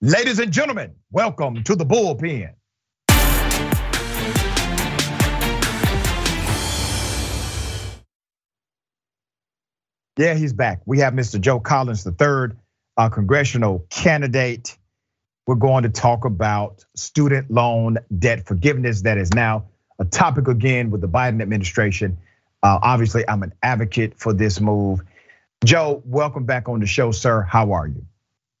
Ladies and gentlemen, welcome to the bullpen. Yeah, he's back. We have Mr. Joe Collins III, a congressional candidate. We're going to talk about student loan debt forgiveness that is now a topic again with the Biden administration. Uh, obviously, I'm an advocate for this move. Joe, welcome back on the show, sir. How are you?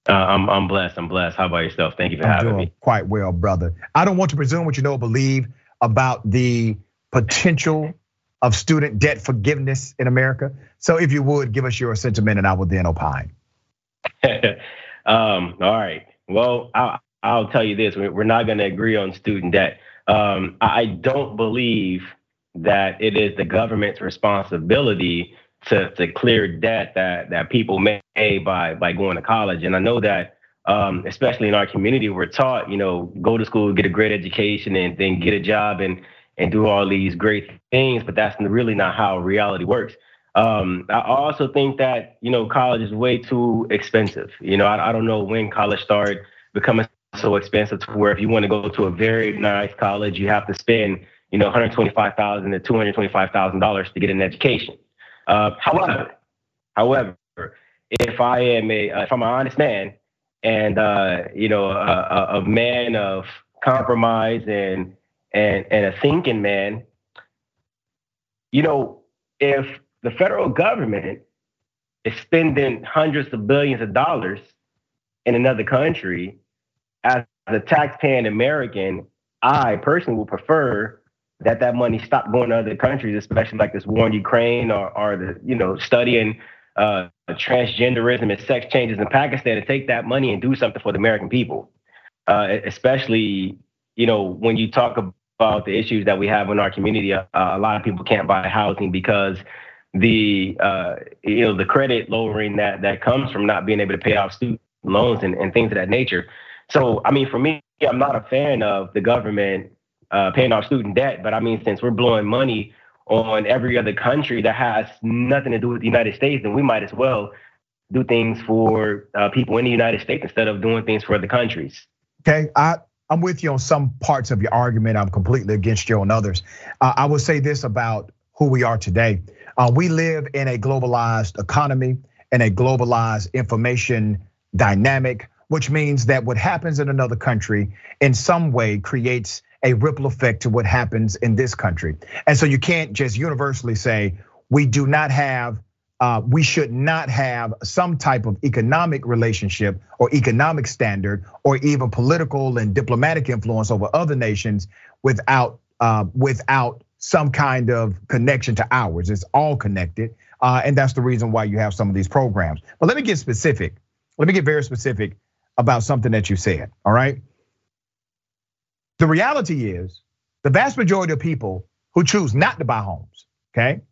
Uh, I'm I'm blessed. I'm blessed. How about yourself? Thank you for I'm having me. Quite well, brother. I don't want to presume what you know or believe about the potential of student debt forgiveness in America. So if you would give us your sentiment, and I will then opine. um, all right. Well, I'll, I'll tell you this: we're not going to agree on student debt. Um, I don't believe that it is the government's responsibility to to clear debt that that people made by by going to college. And I know that. Um, especially in our community, we're taught, you know, go to school, get a great education, and then get a job and and do all these great things, but that's really not how reality works. Um, I also think that you know college is way too expensive. You know, I, I don't know when college started becoming so expensive to where if you want to go to a very nice college, you have to spend you know 125,000 to 225,000 dollars to get an education. Uh, however, however, if I am a if I'm an honest man and uh, you know a, a man of compromise and and and a thinking man, you know, if the federal government is spending hundreds of billions of dollars in another country, as a taxpaying American, I personally would prefer that that money stop going to other countries, especially like this war in Ukraine or, or the you know studying uh, transgenderism and sex changes in Pakistan, to take that money and do something for the American people, uh, especially you know when you talk about the issues that we have in our community. Uh, a lot of people can't buy housing because the uh, you know the credit lowering that that comes from not being able to pay off student loans and, and things of that nature. So I mean, for me, I'm not a fan of the government uh, paying off student debt, but I mean, since we're blowing money on every other country that has nothing to do with the United States, then we might as well do things for uh, people in the United States instead of doing things for other countries. Okay, I I'm with you on some parts of your argument. I'm completely against you on others. Uh, I will say this about who we are today. Uh, we live in a globalized economy and a globalized information dynamic, which means that what happens in another country in some way creates a ripple effect to what happens in this country. And so you can't just universally say, we do not have uh, we should not have some type of economic relationship or economic standard or even political and diplomatic influence over other nations without uh, without some kind of connection to ours. It's all connected. Uh, and that's the reason why you have some of these programs. But let me get specific. Let me get very specific about something that you said. All right. The reality is the vast majority of people who choose not to buy homes, okay,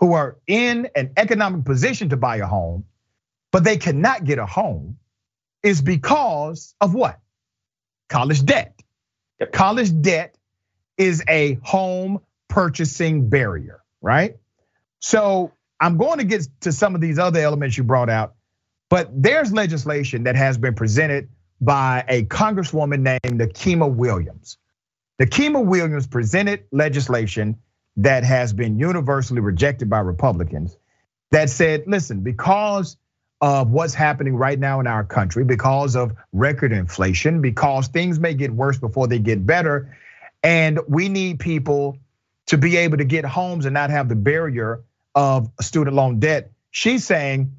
who are in an economic position to buy a home, but they cannot get a home, is because of what? College debt. College debt is a home purchasing barrier, right? So I'm going to get to some of these other elements you brought out, but there's legislation that has been presented by a congresswoman named Nikema Williams. Nikema Williams presented legislation that has been universally rejected by Republicans that said, listen, because of what's happening right now in our country, because of record inflation, because things may get worse before they get better, and we need people to be able to get homes and not have the barrier of student loan debt. She's saying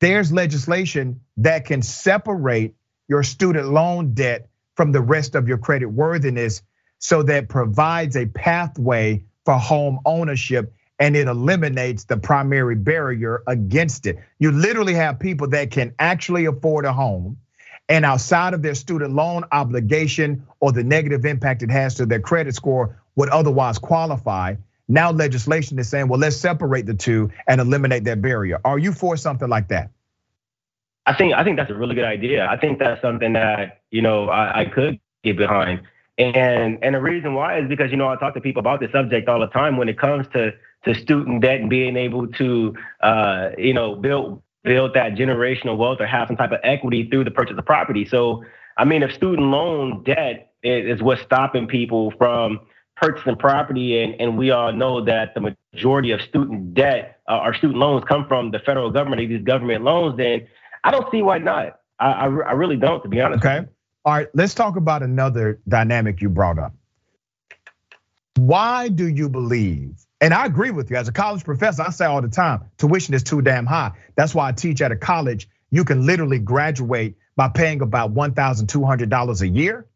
there's legislation that can separate your student loan debt from the rest of your credit worthiness so that provides a pathway for home ownership and it eliminates the primary barrier against it. You literally have people that can actually afford a home and outside of their student loan obligation or the negative impact it has to their credit score would otherwise qualify. Now legislation is saying, well, let's separate the two and eliminate that barrier. Are you for something like that? I think I think that's a really good idea. I think that's something that you know I, I could get behind. And and the reason why is because you know I talk to people about this subject all the time when it comes to to student debt and being able to uh, you know build build that generational wealth or have some type of equity through the purchase of property. So, I mean, if student loan debt is, what's stopping people from purchasing property, and, and we all know that the majority of student debt uh, or student loans come from the federal government, these government loans, then I don't see why not. I, I, I really don't, to be honest. Okay. All right, let's talk about another dynamic you brought up. Why do you believe? And I agree with you. As a college professor, I say all the time, tuition is too damn high. That's why I teach at a college. You can literally graduate by paying about $1,200 a year.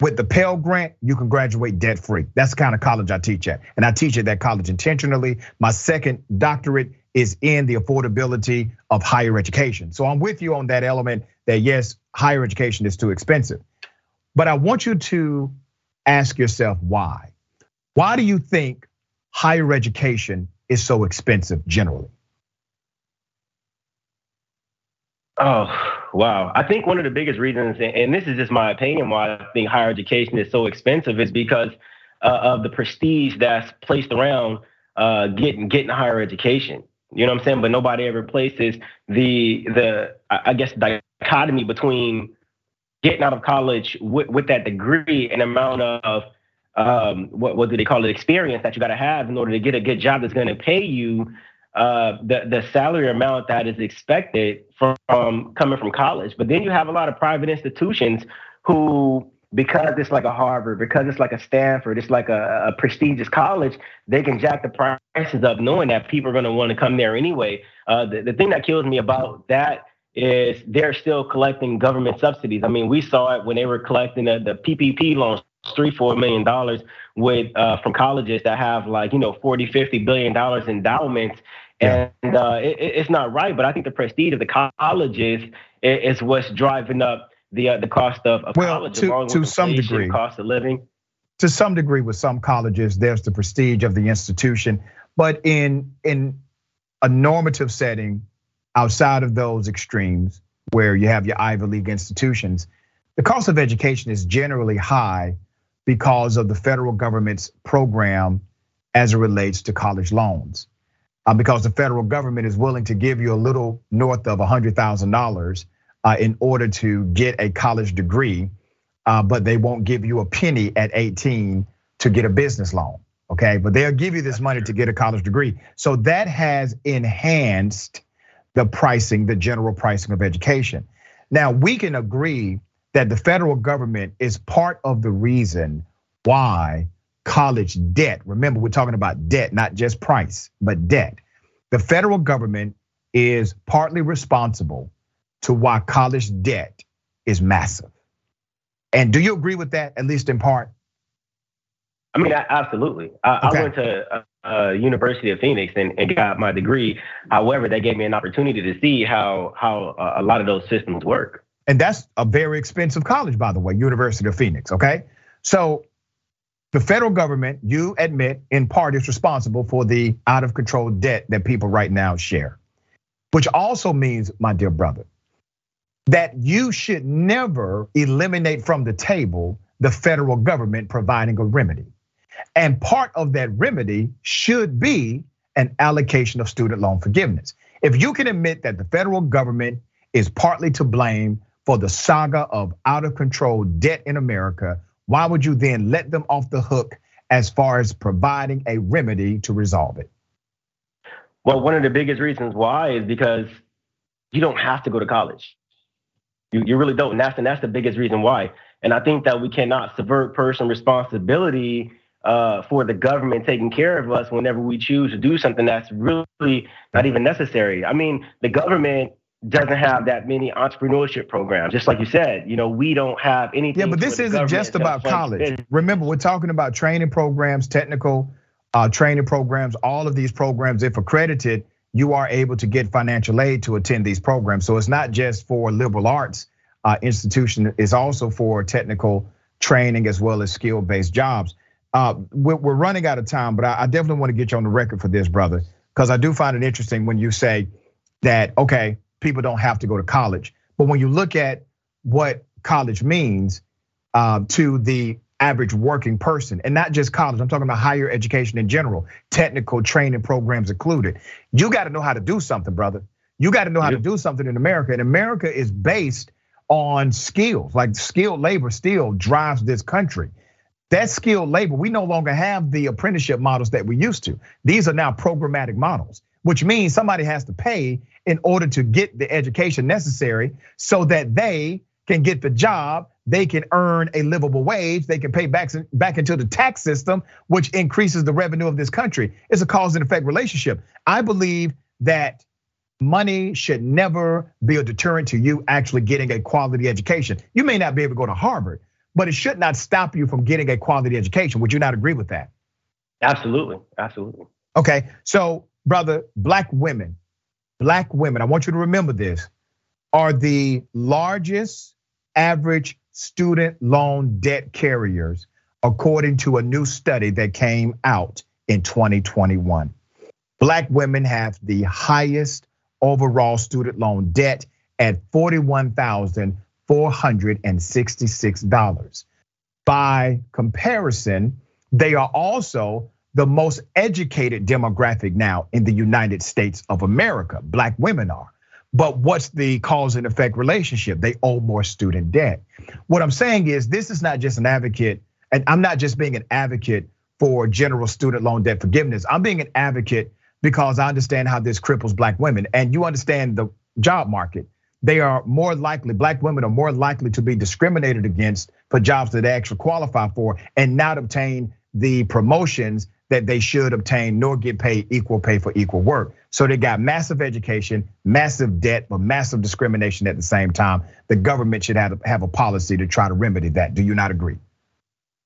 With the Pell Grant, you can graduate debt free. That's the kind of college I teach at. And I teach at that college intentionally. My second doctorate is in the affordability of higher education. So I'm with you on that element that yes, higher education is too expensive. But I want you to ask yourself why. Why do you think higher education is so expensive generally? Oh, wow. I think one of the biggest reasons, and this is just my opinion, why I think higher education is so expensive is because uh, of the prestige that's placed around uh, getting getting higher education. You know what I'm saying? But nobody ever places the the I guess dichotomy between getting out of college with, with that degree and amount of um, what what do they call it experience that you got to have in order to get a good job that's going to pay you uh, the the salary amount that is expected from, from coming from college. But then you have a lot of private institutions who because it's like a Harvard, because it's like a Stanford, it's like a, a prestigious college, they can jack the prices up knowing that people are going to want to come there anyway. Uh, the, the thing that kills me about that is they're still collecting government subsidies. I mean, we saw it when they were collecting the, the PPP loans, three, four million dollars with uh, from colleges that have like, you know, 40, 50 billion dollars endowments. And uh, it, it's not right, but I think the prestige of the colleges is, is what's driving up the uh, the cost of, of well, college, to, to some degree, cost of living. To some degree, with some colleges, there's the prestige of the institution, but in in a normative setting, outside of those extremes, where you have your Ivy League institutions, the cost of education is generally high because of the federal government's program as it relates to college loans. Uh, because the federal government is willing to give you a little north of $100,000 uh, in order to get a college degree, uh, but they won't give you a penny at 18 to get a business loan. Okay, but they'll give you this money to get a college degree. So that has enhanced the pricing, the general pricing of education. Now, we can agree that the federal government is part of the reason why college debt, remember, we're talking about debt, not just price, but debt. The federal government is partly responsible to why college debt is massive. And do you agree with that, at least in part? I mean, absolutely. I, okay. I went to uh, University of Phoenix and, and, got my degree. However, they gave me an opportunity to see how how uh, a lot of those systems work. And that's a very expensive college, by the way, University of Phoenix. Okay, so the federal government, you admit, in part, is responsible for the out of control debt that people right now share, which also means, my dear brother, that you should never eliminate from the table the federal government providing a remedy. And part of that remedy should be an allocation of student loan forgiveness. If you can admit that the federal government is partly to blame for the saga of out of control debt in America, why would you then let them off the hook as far as providing a remedy to resolve it? Well, one of the biggest reasons why is because you don't have to go to college. You, you really don't. And that's, and that's the biggest reason why. And I think that we cannot subvert personal responsibility uh, for the government taking care of us whenever we choose to do something that's really not even necessary. I mean, the government doesn't have that many entrepreneurship programs. Just like you said, you know, we don't have anything. Yeah, but this isn't just about college. Remember, we're talking about training programs, technical uh, training programs, all of these programs, if accredited, you are able to get financial aid to attend these programs. So it's not just for liberal arts uh, institution, it's also for technical training as well as skill-based jobs. Uh, we're running out of time, but I definitely want to get you on the record for this, brother, because I do find it interesting when you say that, okay, people don't have to go to college. But when you look at what college means to the average working person, and not just college. I'm talking about higher education in general, technical training programs included. You got to know how to do something, brother. You got to know how to do something in America. And America is based on skills, like skilled labor still drives this country. That skilled labor, we no longer have the apprenticeship models that we used to. These are now programmatic models, which means somebody has to pay in order to get the education necessary so that they can get the job, they can earn a livable wage, they can pay back, back into the tax system, which increases the revenue of this country. It's a cause and effect relationship. I believe that money should never be a deterrent to you actually getting a quality education. You may not be able to go to Harvard, but it should not stop you from getting a quality education. Would you not agree with that? Absolutely, absolutely. Okay, so brother, black women, black women, I want you to remember this, are the largest average student loan debt carriers, according to a new study that came out in 2021. Black women have the highest overall student loan debt at $41,466. By comparison, they are also the most educated demographic now in the United States of America. Black women are. But what's the cause and effect relationship? They owe more student debt. What I'm saying is, this is not just an advocate, and I'm not just being an advocate for general student loan debt forgiveness. I'm being an advocate because I understand how this cripples black women. And you understand the job market. They are more likely, black women are more likely to be discriminated against for jobs that they actually qualify for and not obtain the promotions that they should obtain, nor get paid equal pay for equal work. So they got massive education, massive debt, but massive discrimination at the same time. The government should have, have a policy to try to remedy that. Do you not agree?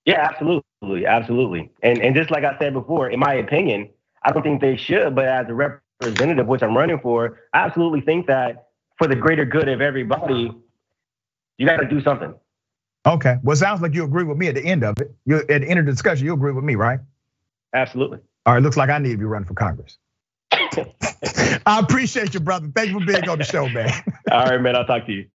Yeah, absolutely, absolutely. And and just like I said before, in my opinion, I don't think they should. But as a representative, which I'm running for, I absolutely think that for the greater good of everybody, you got to do something. Okay. Well, it sounds like you agree with me at the end of it. You at the end of the discussion, you agree with me, right? Absolutely. All right. Looks like I need to be running for Congress. I appreciate you, brother. Thank you for being on the show, man. All right, man. I'll talk to you.